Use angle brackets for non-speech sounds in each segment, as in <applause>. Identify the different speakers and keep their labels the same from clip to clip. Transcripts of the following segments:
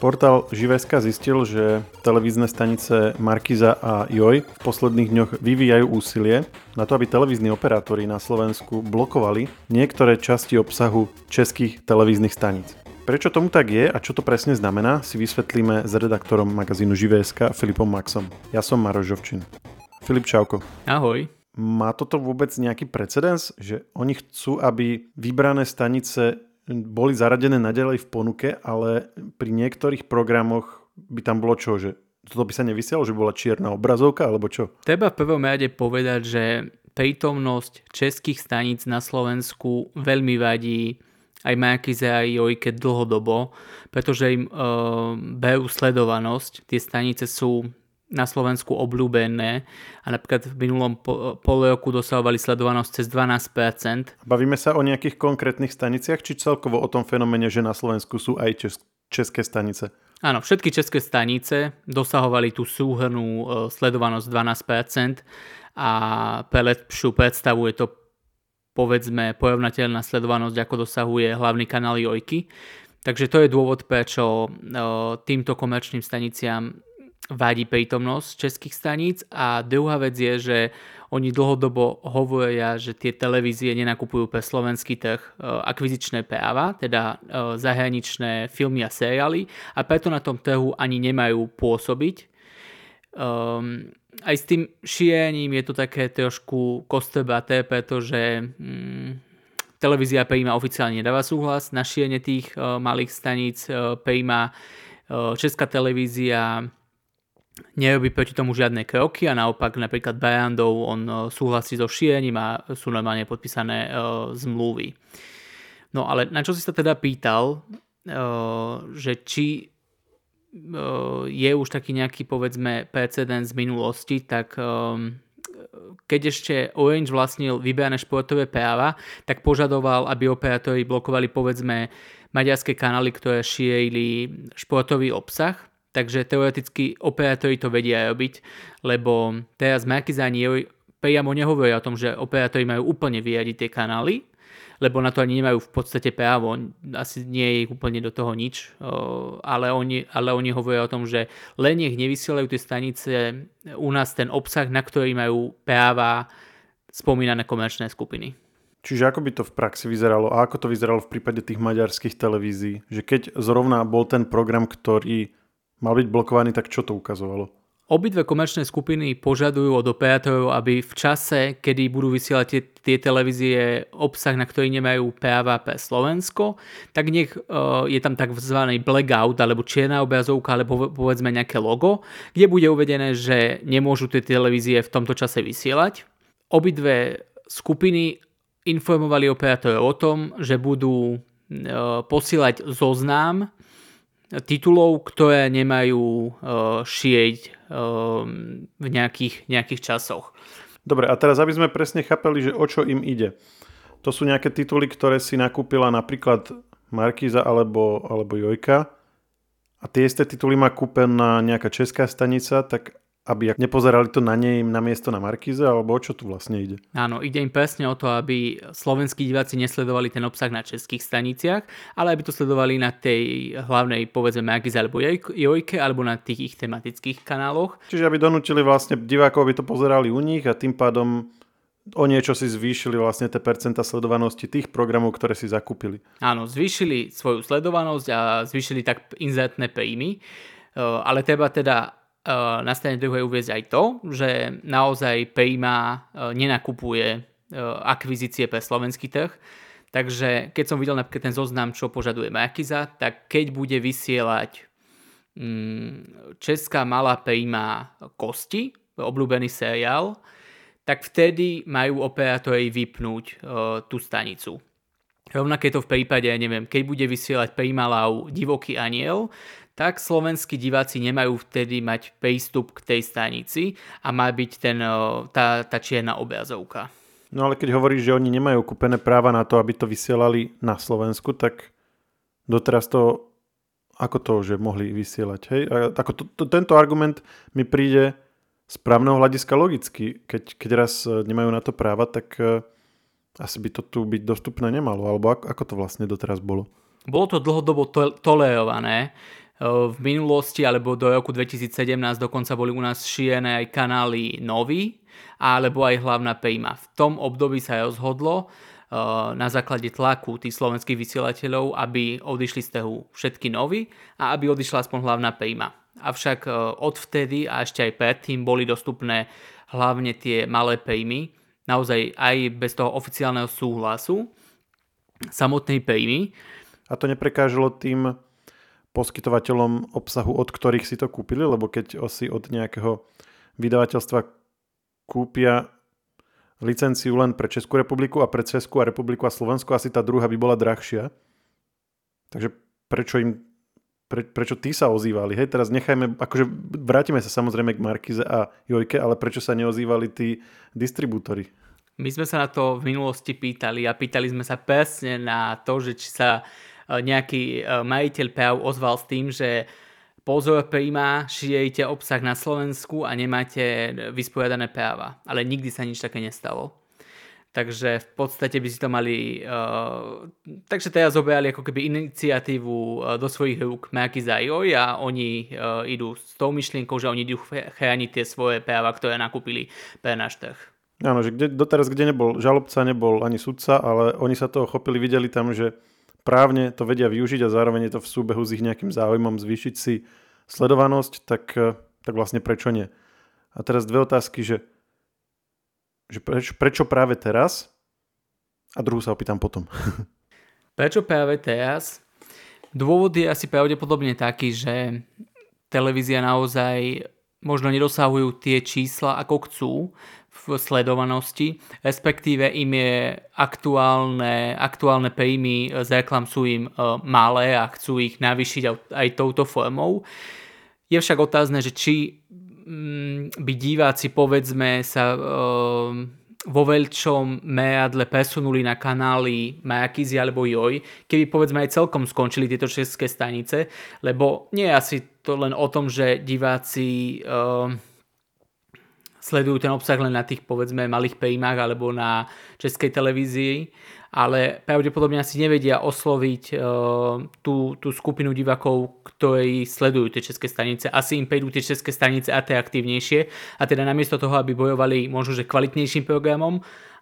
Speaker 1: Portál Živeska zistil, že televízne stanice Markiza a Joj v posledných dňoch vyvíjajú úsilie na to, aby televízni operátori na Slovensku blokovali niektoré časti obsahu českých televíznych staníc. Prečo tomu tak je a čo to presne znamená, si vysvetlíme s redaktorom magazínu Živeska Filipom Maxom. Ja som Maroš Žovčin. Filip Čauko.
Speaker 2: Ahoj.
Speaker 1: Má toto vôbec nejaký precedens, že oni chcú, aby vybrané stanice boli zaradené nadalej v ponuke, ale pri niektorých programoch by tam bolo čo, že toto by sa nevysielo, že bola čierna obrazovka, alebo čo?
Speaker 2: Treba v prvom rade povedať, že prítomnosť českých staníc na Slovensku veľmi vadí aj Markize a Jojke dlhodobo, pretože im e, berú sledovanosť. Tie stanice sú na Slovensku obľúbené a napríklad v minulom pol roku dosahovali sledovanosť cez 12%.
Speaker 1: Bavíme sa o nejakých konkrétnych staniciach, či celkovo o tom fenomene, že na Slovensku sú aj čes- české stanice?
Speaker 2: Áno, všetky české stanice dosahovali tú súhrnú e, sledovanosť 12% a pre lepšiu predstavuje to povedzme porovnateľná sledovanosť, ako dosahuje hlavný kanál Jojky. Takže to je dôvod, prečo e, týmto komerčným staniciam vadí prítomnosť českých staníc a druhá vec je, že oni dlhodobo hovoria, že tie televízie nenakupujú pre slovenský trh e, akvizičné práva, teda e, zahraničné filmy a seriály a preto na tom trhu ani nemajú pôsobiť. Um, aj s tým šírením je to také trošku kostrbaté, pretože um, televízia prijíma oficiálne nedáva súhlas na šírenie tých uh, malých staníc, uh, prijíma uh, Česká televízia nerobí proti tomu žiadne kroky a naopak napríklad Barandov on e, súhlasí so šírením a sú normálne podpísané uh, zmluvy. No ale na čo si sa teda pýtal, uh, že či uh, je už taký nejaký povedzme precedens z minulosti, tak um, keď ešte Orange vlastnil vybrané športové práva, tak požadoval, aby operátori blokovali povedzme maďarské kanály, ktoré šírili športový obsah Takže teoreticky operátori to vedia robiť, lebo teraz Markizani priamo nehovoria o tom, že operátori majú úplne vyjadiť tie kanály, lebo na to ani nemajú v podstate právo, asi nie je úplne do toho nič, ale oni, ale oni hovoria o tom, že len nech nevysielajú tie stanice u nás ten obsah, na ktorý majú práva spomínané komerčné skupiny.
Speaker 1: Čiže ako by to v praxi vyzeralo a ako to vyzeralo v prípade tých maďarských televízií? Že keď zrovna bol ten program, ktorý mal byť blokovaný, tak čo to ukazovalo?
Speaker 2: Obidve komerčné skupiny požadujú od operátorov, aby v čase, kedy budú vysielať tie, tie televízie obsah, na ktorý nemajú práva pre Slovensko, tak nech uh, je tam tzv. blackout alebo čierna obrazovka alebo povedzme nejaké logo, kde bude uvedené, že nemôžu tie televízie v tomto čase vysielať. Obidve skupiny informovali operátorov o tom, že budú uh, posielať zoznam titulov, ktoré nemajú uh, šieť uh, v nejakých, nejakých časoch.
Speaker 1: Dobre, a teraz aby sme presne chápali, že o čo im ide. To sú nejaké tituly, ktoré si nakúpila napríklad Markíza alebo, alebo Jojka a tie isté tituly má kúpená nejaká česká stanica, tak aby nepozerali to na nej na miesto na Markize, alebo o čo tu vlastne ide?
Speaker 2: Áno, ide im presne o to, aby slovenskí diváci nesledovali ten obsah na českých staniciach, ale aby to sledovali na tej hlavnej, povedzme, Markize alebo Jojke, alebo na tých ich tematických kanáloch.
Speaker 1: Čiže aby donútili vlastne divákov, aby to pozerali u nich a tým pádom o niečo si zvýšili vlastne tie percenta sledovanosti tých programov, ktoré si zakúpili.
Speaker 2: Áno, zvýšili svoju sledovanosť a zvýšili tak inzertné príjmy, ale treba teda na strane druhej uviezť aj to, že naozaj Prima eh, nenakupuje eh, akvizície pre slovenský trh. Takže keď som videl napríklad ten zoznam, čo požaduje Markiza, tak keď bude vysielať mm, Česká malá Prima Kosti, obľúbený seriál, tak vtedy majú operátori vypnúť tú stanicu. Rovnaké to v prípade, neviem, keď bude vysielať Primalau Divoký aniel, tak slovenskí diváci nemajú vtedy mať prístup k tej stanici a má byť ten, tá, tá čierna obrazovka.
Speaker 1: No ale keď hovoríš, že oni nemajú kúpené práva na to, aby to vysielali na Slovensku, tak doteraz to, ako to, že mohli vysielať, hej? A ako to, to, tento argument mi príde z právneho hľadiska logicky. Keď, keď raz e, nemajú na to práva, tak e, asi by to tu byť dostupné nemalo. Alebo ako, to vlastne doteraz bolo?
Speaker 2: Bolo to dlhodobo to- tolerované v minulosti alebo do roku 2017 dokonca boli u nás šírené aj kanály nový alebo aj hlavná prejma. V tom období sa rozhodlo na základe tlaku tých slovenských vysielateľov, aby odišli z trhu všetky novy a aby odišla aspoň hlavná prejma. Avšak odvtedy a ešte aj predtým boli dostupné hlavne tie malé prejmy, naozaj aj bez toho oficiálneho súhlasu samotnej prejmy.
Speaker 1: A to neprekážalo tým poskytovateľom obsahu, od ktorých si to kúpili, lebo keď si od nejakého vydavateľstva kúpia licenciu len pre Českú republiku a pre Českú republiku a Slovensko, asi tá druhá by bola drahšia. Takže prečo im pre, prečo tí sa ozývali? Hej, teraz nechajme, akože vrátime sa samozrejme k Markize a Jojke, ale prečo sa neozývali tí distribútory?
Speaker 2: My sme sa na to v minulosti pýtali a pýtali sme sa presne na to, že či sa e, nejaký e, majiteľ práv ozval s tým, že pozor príjma, šijete obsah na Slovensku a nemáte vysporiadané práva. Ale nikdy sa nič také nestalo. Takže v podstate by si to mali... Uh, takže teraz zobrali ako keby iniciatívu uh, do svojich rúk Marky Zajoj a oni uh, idú s tou myšlienkou, že oni idú chrániť tie svoje práva, ktoré nakúpili pre náš trh.
Speaker 1: Áno, že kde, doteraz, kde nebol žalobca, nebol ani sudca, ale oni sa toho chopili, videli tam, že právne to vedia využiť a zároveň je to v súbehu s ich nejakým záujmom zvýšiť si sledovanosť, tak, tak vlastne prečo nie? A teraz dve otázky, že že preč, prečo práve teraz? A druhú sa opýtam potom. <laughs>
Speaker 2: prečo práve teraz? Dôvod je asi pravdepodobne taký, že televízia naozaj možno nedosahujú tie čísla, ako chcú v sledovanosti, respektíve im je aktuálne, aktuálne príjmy z reklam sú im uh, malé a chcú ich navýšiť aj, touto formou. Je však otázne, že či by diváci povedzme sa uh, vo veľčom meradle presunuli na kanály Majakizi alebo Joj, keby povedzme aj celkom skončili tieto české stanice, lebo nie je asi to len o tom, že diváci uh, sledujú ten obsah len na tých povedzme malých príjmach alebo na českej televízii, ale pravdepodobne asi nevedia osloviť uh, tú, tú skupinu divákov, ktorí sledujú tie české stanice. Asi im prídu tie české stanice atraktívnejšie a teda namiesto toho, aby bojovali možno že kvalitnejším programom,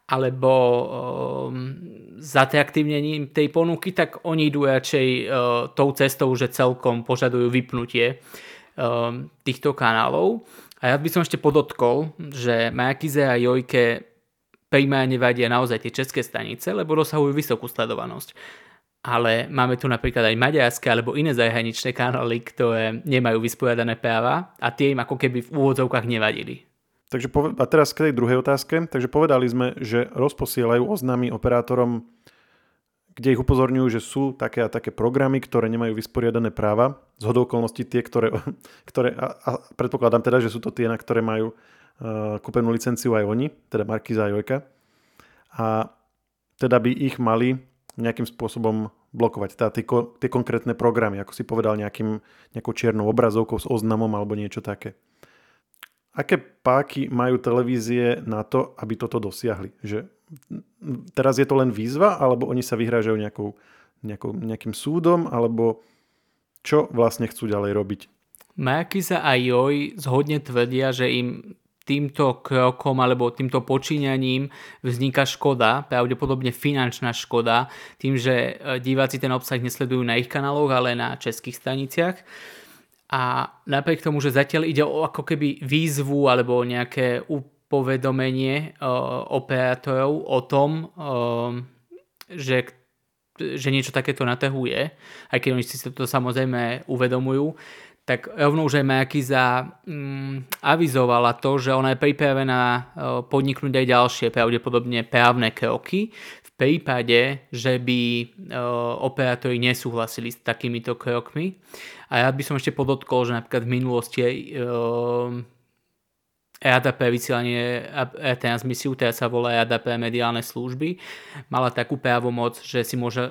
Speaker 2: alebo um, zatraktívnením tej ponuky, tak oni idú radšej uh, tou cestou, že celkom požadujú vypnutie um, týchto kanálov. A ja by som ešte podotkol, že Majakize a Jojke primárne vadia naozaj tie české stanice, lebo dosahujú vysokú sledovanosť. Ale máme tu napríklad aj maďarské alebo iné zahraničné kanály, ktoré nemajú vysporiadané práva a tie im ako keby v úvodzovkách nevadili.
Speaker 1: Takže a teraz k tej druhej otázke. Takže povedali sme, že rozposielajú oznámy operátorom, kde ich upozorňujú, že sú také a také programy, ktoré nemajú vysporiadané práva. Z okolností tie, ktoré, <laughs> ktoré a, a predpokladám teda, že sú to tie, na ktoré majú kúpenú licenciu aj oni, teda Markiza a Jojka. A teda by ich mali nejakým spôsobom blokovať, teda tie, tie konkrétne programy, ako si povedal, nejakým, nejakou čiernou obrazovkou s oznamom alebo niečo také. Aké páky majú televízie na to, aby toto dosiahli? Že teraz je to len výzva, alebo oni sa vyhrážajú nejakou, nejakou, nejakým súdom, alebo čo vlastne chcú ďalej robiť?
Speaker 2: Majakiza a Joj zhodne tvrdia, že im týmto krokom alebo týmto počíňaním vzniká škoda, pravdepodobne finančná škoda, tým, že e, diváci ten obsah nesledujú na ich kanáloch, ale na českých staniciach. A napriek tomu, že zatiaľ ide o ako keby výzvu alebo nejaké upovedomenie uh, operátorov o tom, uh, že že niečo takéto natahuje, aj keď oni si to samozrejme uvedomujú, tak rovno už aj Majakiza mm, avizovala to, že ona je pripravená e, podniknúť aj ďalšie pravdepodobne právne kroky v prípade, že by e, operátori nesúhlasili s takýmito krokmi. A ja by som ešte podotkol, že napríklad v minulosti e, Pre vysielanie a transmisiu, teraz sa volá pre mediálne služby, mala takú právomoc, že si môže,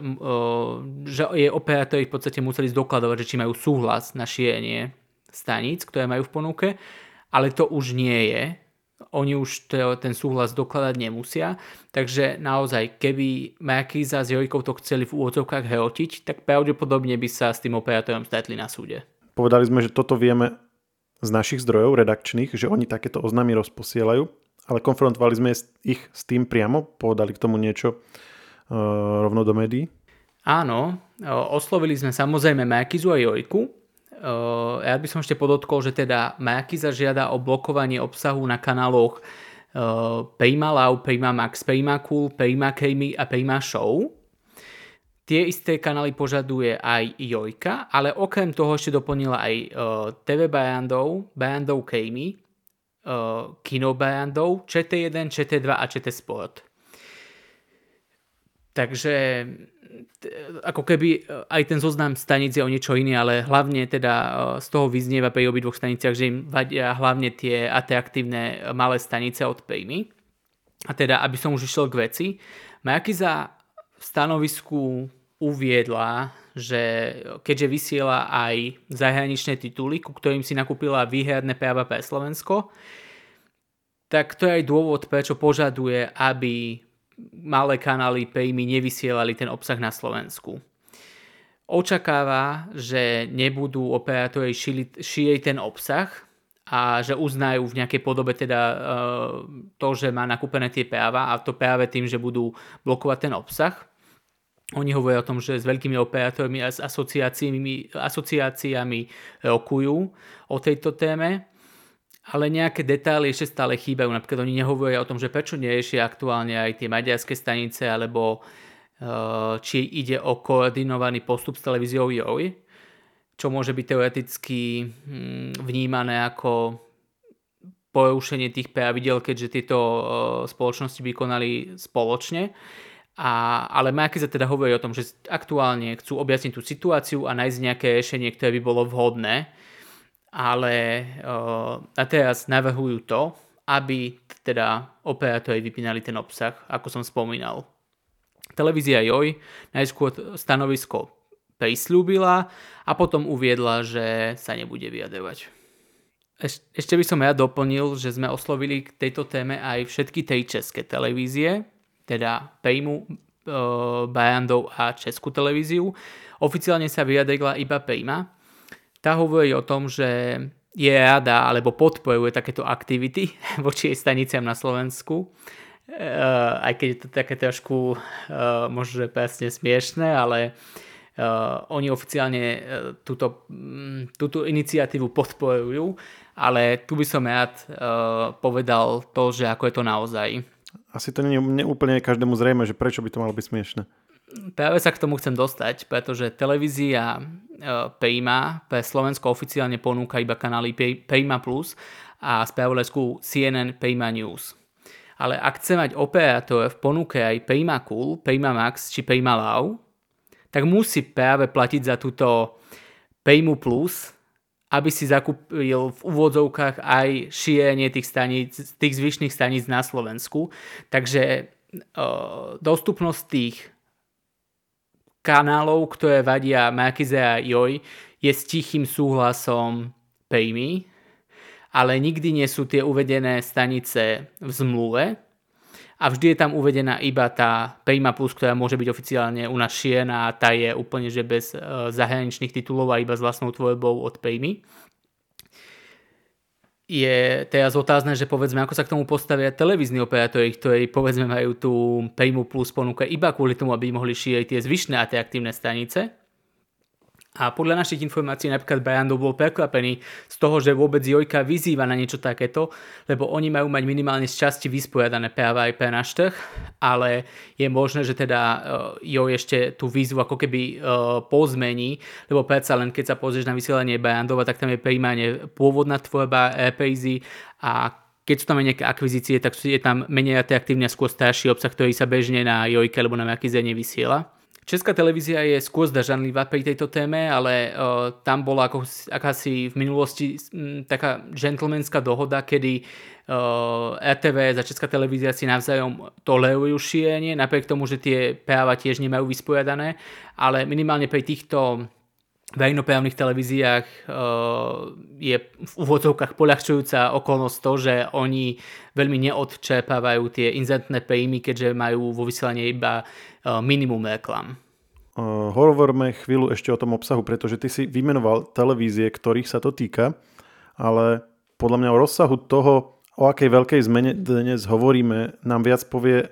Speaker 2: že jej operátori v podstate museli zdokladovať, že či majú súhlas na šírenie staníc, ktoré majú v ponuke, ale to už nie je. Oni už ten súhlas dokladať nemusia, takže naozaj, keby Markíza s Jojkou to chceli v úvodzovkách hrotiť, tak pravdepodobne by sa s tým operátorom stretli na súde.
Speaker 1: Povedali sme, že toto vieme z našich zdrojov redakčných, že oni takéto oznámy rozposielajú, ale konfrontovali sme ich s tým priamo, povedali k tomu niečo uh, rovno do médií.
Speaker 2: Áno, oslovili sme samozrejme Makizu a Jojku. Ja by som ešte podotkol, že teda Makiza žiada o blokovanie obsahu na kanáloch Pejma Lau, Pejma Max, Pejma Cool, Pejma Kejmi a Pejma Show. Tie isté kanály požaduje aj Jojka, ale okrem toho ešte doplnila aj TV Bajandov, Bajandov Kejmi, Kino Bajandov, ČT1, ČT2 a ČT Sport. Takže ako keby e, aj ten zoznam stanic je o niečo iný, ale hlavne teda e, z toho vyznieva pri obidvoch staniciach, že im vadia hlavne tie atraktívne malé stanice od Pejmy. A teda, aby som už išiel k veci, Majakiza v stanovisku uviedla, že keďže vysiela aj zahraničné tituly, ku ktorým si nakúpila výherné práva pre Slovensko, tak to je aj dôvod, prečo požaduje, aby malé kanály PayMe nevysielali ten obsah na Slovensku. Očakáva, že nebudú operátori šíriť ten obsah a že uznajú v nejakej podobe teda uh, to, že má nakúpené tie práva a to práve tým, že budú blokovať ten obsah. Oni hovoria o tom, že s veľkými operátormi a s asociáciami, asociáciami rokujú o tejto téme ale nejaké detaily ešte stále chýbajú. Napríklad oni nehovoria o tom, že prečo neriešia aktuálne aj tie maďarské stanice, alebo uh, či ide o koordinovaný postup s televíziou JOJ, čo môže byť teoreticky hm, vnímané ako porušenie tých pravidel, keďže tieto uh, spoločnosti by konali spoločne. A, ale Marky sa teda hovorí o tom, že aktuálne chcú objasniť tú situáciu a nájsť nejaké riešenie, ktoré by bolo vhodné ale uh, a teraz navrhujú to, aby teda operátori vypínali ten obsah, ako som spomínal. Televízia Joj najskôr stanovisko prislúbila a potom uviedla, že sa nebude vyjadrovať. Eš, ešte by som ja doplnil, že sme oslovili k tejto téme aj všetky tej české televízie, teda Pejmu, e, Bajandov a Českú televíziu. Oficiálne sa vyjadrila iba Pejma, tá hovorí o tom, že je rada alebo podporuje takéto aktivity <laughs> voči jej staniciam na Slovensku. Uh, aj keď je to také trošku uh, možno presne smiešné, ale uh, oni oficiálne uh, túto, um, túto iniciatívu podporujú, ale tu by som rád uh, povedal to, že ako je to naozaj.
Speaker 1: Asi to nie je úplne každému zrejme, že prečo by to malo byť smiešne.
Speaker 2: Práve sa k tomu chcem dostať, pretože televízia E, Prima pre Slovensko oficiálne ponúka iba kanály Prima Plus a spravodajskú CNN Prima News. Ale ak chce mať operátor v ponuke aj Prima Cool, Prima Max či Prima Lau, tak musí práve platiť za túto Primu Plus, aby si zakúpil v úvodzovkách aj šírenie tých, staníc, tých zvyšných staníc na Slovensku. Takže uh, dostupnosť tých kanálov, ktoré vadia Markize a Joj, je s tichým súhlasom Payme, ale nikdy nie sú tie uvedené stanice v zmluve a vždy je tam uvedená iba tá Prima Plus, ktorá môže byť oficiálne u nás šiená a tá je úplne že bez e, zahraničných titulov a iba s vlastnou tvorbou od Payme je teraz otázne, že povedzme, ako sa k tomu postavia televízni operátori, ktorí povedzme majú tú Primu Plus ponuka iba kvôli tomu, aby mohli šíriť tie zvyšné atraktívne stanice a podľa našich informácií napríklad Brando bol prekvapený z toho, že vôbec Jojka vyzýva na niečo takéto, lebo oni majú mať minimálne z časti vysporiadané práva aj pre náš trh, ale je možné, že teda uh, Joj ešte tú výzvu ako keby uh, pozmení, lebo predsa len keď sa pozrieš na vysielanie Brandova, tak tam je primárne pôvodná tvorba reprízy a keď sú tam nejaké akvizície, tak je tam menej atraktívny a skôr starší obsah, ktorý sa bežne na Jojke alebo na Makize nevysiela. Česká televízia je skôr zdržanlivá pri tejto téme, ale uh, tam bola ako, akási v minulosti m, taká gentlemanská dohoda, kedy uh, RTV za Česká televízia si navzájom tolerujú šírenie, napriek tomu, že tie práva tiež nemajú vysporiadané, ale minimálne pri týchto verejnoprávnych televíziách uh, je v úvodzovkách poľahčujúca okolnosť to, že oni veľmi neodčerpávajú tie inzentné príjmy, keďže majú vo vysielaní iba minimum reklam.
Speaker 1: hovorme chvíľu ešte o tom obsahu, pretože ty si vymenoval televízie, ktorých sa to týka, ale podľa mňa o rozsahu toho, o akej veľkej zmene dnes hovoríme, nám viac povie,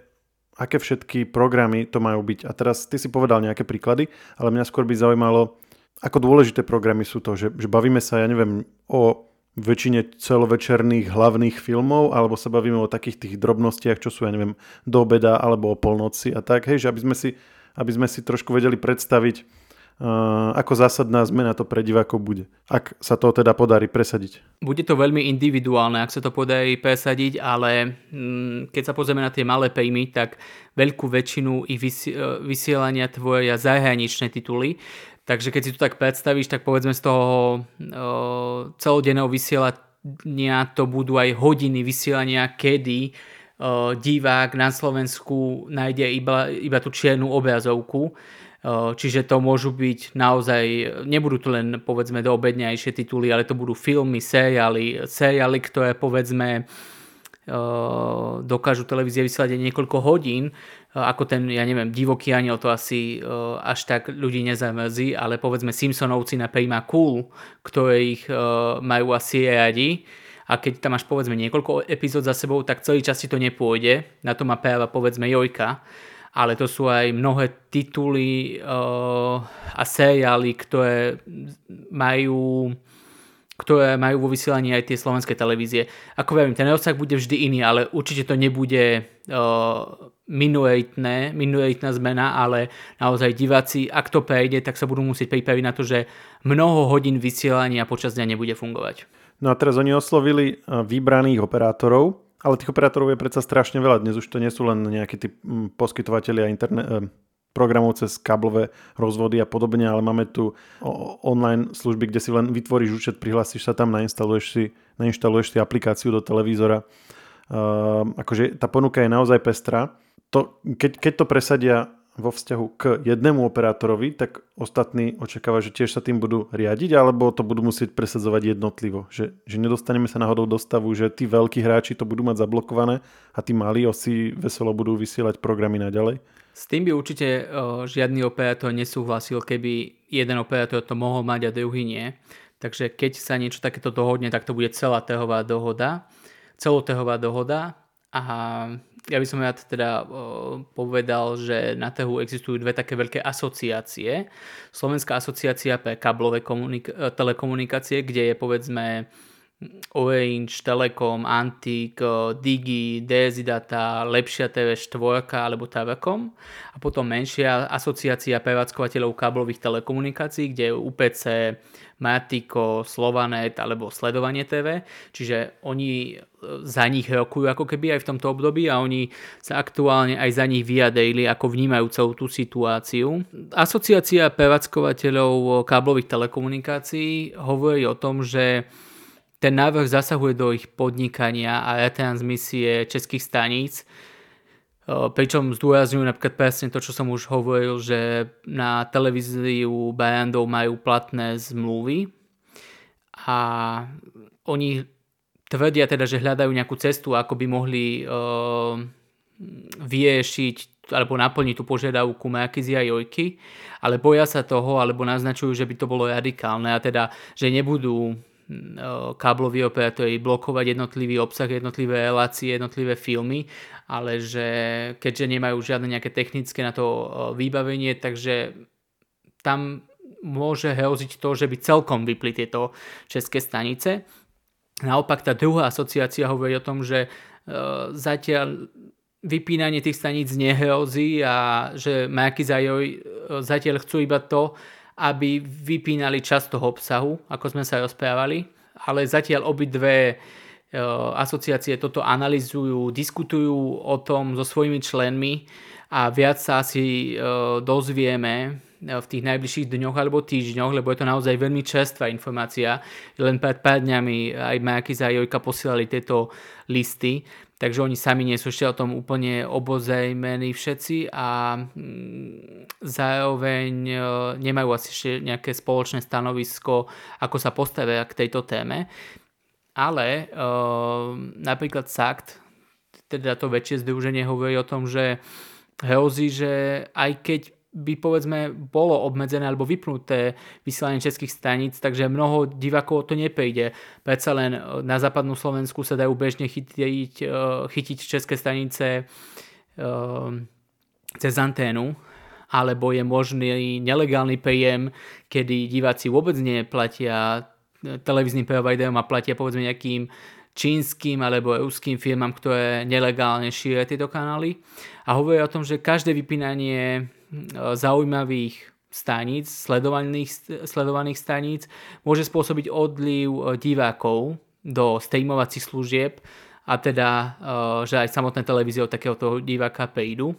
Speaker 1: aké všetky programy to majú byť. A teraz ty si povedal nejaké príklady, ale mňa skôr by zaujímalo, ako dôležité programy sú to, že, že bavíme sa, ja neviem, o väčšine celovečerných hlavných filmov, alebo sa bavíme o takých tých drobnostiach, čo sú, ja neviem, do obeda alebo o polnoci a tak, hej, že aby sme si, aby sme si trošku vedeli predstaviť, uh, ako zásadná zmena to pre divákov bude, ak sa to teda podarí presadiť.
Speaker 2: Bude to veľmi individuálne, ak sa to podarí presadiť, ale mm, keď sa pozrieme na tie malé príjmy, tak veľkú väčšinu ich vysielania tvoria zahraničné tituly, Takže keď si to tak predstavíš, tak povedzme z toho o, celodenného vysielania to budú aj hodiny vysielania, kedy o, divák na Slovensku nájde iba, iba tú čiernu obrazovku. O, čiže to môžu byť naozaj, nebudú to len povedzme do obedňajšie tituly, ale to budú filmy, seriály, seriály, ktoré povedzme dokážu televízie vysielať aj niekoľko hodín, ako ten, ja neviem, divoký aniel to asi až tak ľudí nezamrzí, ale povedzme Simpsonovci na Prima Cool, ktoré ich majú asi radi, a keď tam máš povedzme niekoľko epizód za sebou, tak celý čas si to nepôjde, na to má práva povedzme Jojka, ale to sú aj mnohé tituly uh, a seriály, ktoré majú ktoré majú vo vysielaní aj tie slovenské televízie. Ako viem, ten rozsah bude vždy iný, ale určite to nebude uh, minuitné, minuitná zmena, ale naozaj diváci, ak to prejde, tak sa budú musieť pripraviť na to, že mnoho hodín vysielania počas dňa nebude fungovať.
Speaker 1: No a teraz oni oslovili vybraných operátorov, ale tých operátorov je predsa strašne veľa. Dnes už to nie sú len nejakí tí poskytovateľia internet, programov cez káblové rozvody a podobne, ale máme tu online služby, kde si len vytvoríš účet, prihlásiš sa tam, nainštaluješ si, nainštaluješ si aplikáciu do televízora. Uh, akože tá ponuka je naozaj pestrá. To, keď, keď to presadia vo vzťahu k jednému operátorovi, tak ostatní očakávajú, že tiež sa tým budú riadiť, alebo to budú musieť presadzovať jednotlivo. Že, že nedostaneme sa náhodou do stavu, že tí veľkí hráči to budú mať zablokované a tí malí osi veselo budú vysielať programy naďalej.
Speaker 2: S tým by určite o, žiadny operátor nesúhlasil, keby jeden operátor to mohol mať a druhý nie. Takže keď sa niečo takéto dohodne, tak to bude celá trhová dohoda. Celotrhová dohoda a ja by som rád teda povedal, že na trhu existujú dve také veľké asociácie. Slovenská asociácia pre káblové komunik- telekomunikácie, kde je povedzme Orange, Telekom, Antik, Digi, DSI Data, Lepšia TV 4 alebo Telekom a potom menšia asociácia prevádzkovateľov káblových telekomunikácií, kde je UPC, Matiko, Slovanet alebo Sledovanie TV, čiže oni e, za nich rokujú ako keby aj v tomto období a oni sa aktuálne aj za nich vyjadrili, ako vnímajú celú tú situáciu. Asociácia prevádzkovateľov káblových telekomunikácií hovorí o tom, že ten návrh zasahuje do ich podnikania a retransmisie českých staníc, pričom zdôrazňujú napríklad presne to, čo som už hovoril, že na televíziu Bajandov majú platné zmluvy a oni tvrdia teda, že hľadajú nejakú cestu, ako by mohli uh, vyriešiť alebo naplniť tú požiadavku Markizy a Jojky, ale boja sa toho, alebo naznačujú, že by to bolo radikálne a teda, že nebudú kábloví operátori blokovať jednotlivý obsah, jednotlivé relácie, jednotlivé filmy, ale že keďže nemajú žiadne nejaké technické na to vybavenie, takže tam môže hroziť to, že by celkom vypli tieto české stanice. Naopak tá druhá asociácia hovorí o tom, že zatiaľ vypínanie tých staníc nehrozí a že Marky zatiaľ chcú iba to, aby vypínali časť toho obsahu, ako sme sa rozprávali, ale zatiaľ obidve e, asociácie toto analizujú, diskutujú o tom so svojimi členmi a viac sa asi e, dozvieme e, v tých najbližších dňoch alebo týždňoch, lebo je to naozaj veľmi čerstvá informácia. Len pred pár dňami aj Marky a Jojka posielali tieto listy takže oni sami nie sú ešte o tom úplne obozejmení všetci a mm, zároveň e, nemajú asi ešte nejaké spoločné stanovisko, ako sa postavia k tejto téme. Ale e, napríklad SACT, teda to väčšie združenie hovorí o tom, že hrozí, že aj keď by povedzme bolo obmedzené alebo vypnuté vysielanie českých staníc, takže mnoho divákov to nepejde. Predsa len na západnú Slovensku sa dajú bežne chytiť, chytiť české stanice cez anténu, alebo je možný nelegálny PM, kedy diváci vôbec neplatia televíznym providerom a platia povedzme nejakým čínskym alebo ruským firmám, ktoré nelegálne šíria tieto kanály. A hovorí o tom, že každé vypínanie e, zaujímavých staníc, sledovaných, sledovaných staníc, môže spôsobiť odliv e, divákov do streamovacích služieb a teda, e, že aj samotné televízie od takéhoto diváka prejdu.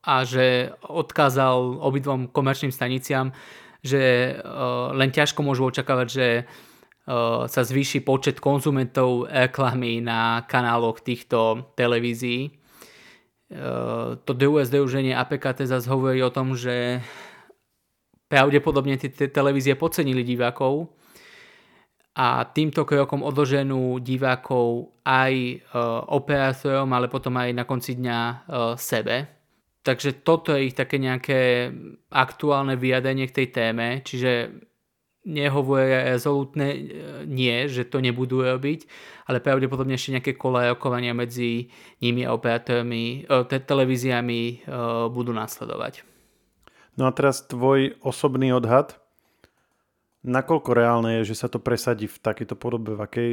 Speaker 2: A že odkázal obidvom komerčným staniciam, že len ťažko môžu očakávať, že sa zvýši počet konzumentov reklamy na kanáloch týchto televízií. To druhé združenie APKT zase hovorí o tom, že pravdepodobne tie televízie podcenili divákov a týmto krokom odloženú divákov aj operátorom, ale potom aj na konci dňa sebe. Takže toto je ich také nejaké aktuálne vyjadrenie k tej téme, čiže nehovoria rezolutne e, nie, že to nebudú robiť, ale pravdepodobne ešte nejaké kola rokovania medzi nimi a operátormi, e, te, televíziami e, budú nasledovať.
Speaker 1: No a teraz tvoj osobný odhad, nakoľko reálne je, že sa to presadí v takejto podobe, v akej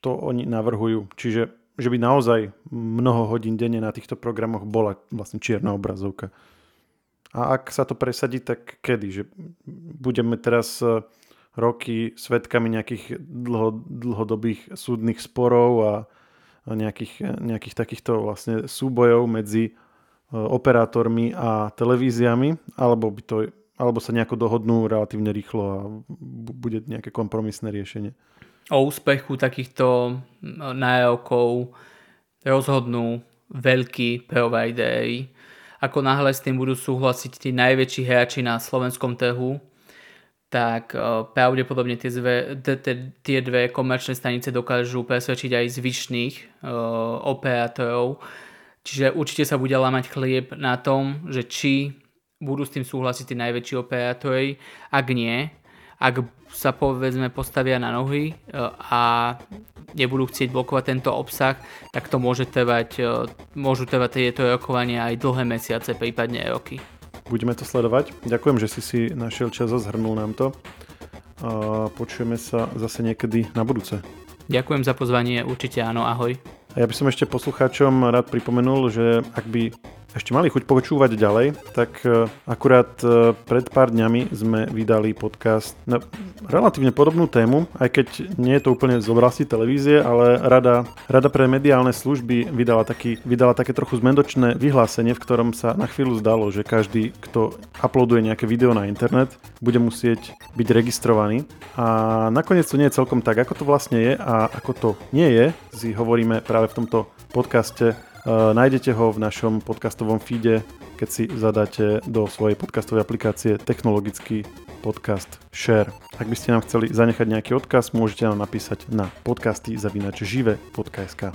Speaker 1: to oni navrhujú. Čiže že by naozaj mnoho hodín denne na týchto programoch bola vlastne čierna obrazovka. A ak sa to presadí, tak kedy? Že budeme teraz e, roky svetkami nejakých dlho, dlhodobých súdnych sporov a nejakých, nejakých takýchto vlastne súbojov medzi e, operátormi a televíziami, alebo, by to, alebo sa nejako dohodnú relatívne rýchlo a bude nejaké kompromisné riešenie.
Speaker 2: O úspechu takýchto nájavkov rozhodnú veľkí providery, ako náhle s tým budú súhlasiť tí najväčší hráči na slovenskom trhu, tak uh, pravdepodobne tie, zve, tie dve komerčné stanice dokážu presvedčiť aj zvyšných uh, operátorov. Čiže určite sa bude lamať chlieb na tom, že či budú s tým súhlasiť tí najväčší operátori. Ak nie, ak sa povedzme postavia na nohy uh, a nebudú chcieť blokovať tento obsah, tak to môže trvať, e, môžu trvať tieto rokovania aj dlhé mesiace, prípadne roky.
Speaker 1: Budeme to sledovať. Ďakujem, že si si našiel čas a zhrnul nám to. A počujeme sa zase niekedy na budúce.
Speaker 2: Ďakujem za pozvanie, určite áno, ahoj.
Speaker 1: A ja by som ešte poslucháčom rád pripomenul, že ak by ešte mali chuť počúvať ďalej, tak e, akurát e, pred pár dňami sme vydali podcast na relatívne podobnú tému, aj keď nie je to úplne z oblasti televízie, ale Rada, Rada pre mediálne služby vydala, taký, vydala také trochu zmendočné vyhlásenie, v ktorom sa na chvíľu zdalo, že každý, kto uploaduje nejaké video na internet, bude musieť byť registrovaný. A nakoniec to nie je celkom tak, ako to vlastne je a ako to nie je, si hovoríme práve v tomto podcaste nájdete ho v našom podcastovom feede, keď si zadáte do svojej podcastovej aplikácie technologický podcast Share. Ak by ste nám chceli zanechať nejaký odkaz, môžete nám napísať na podcasty zavinač žive.sk.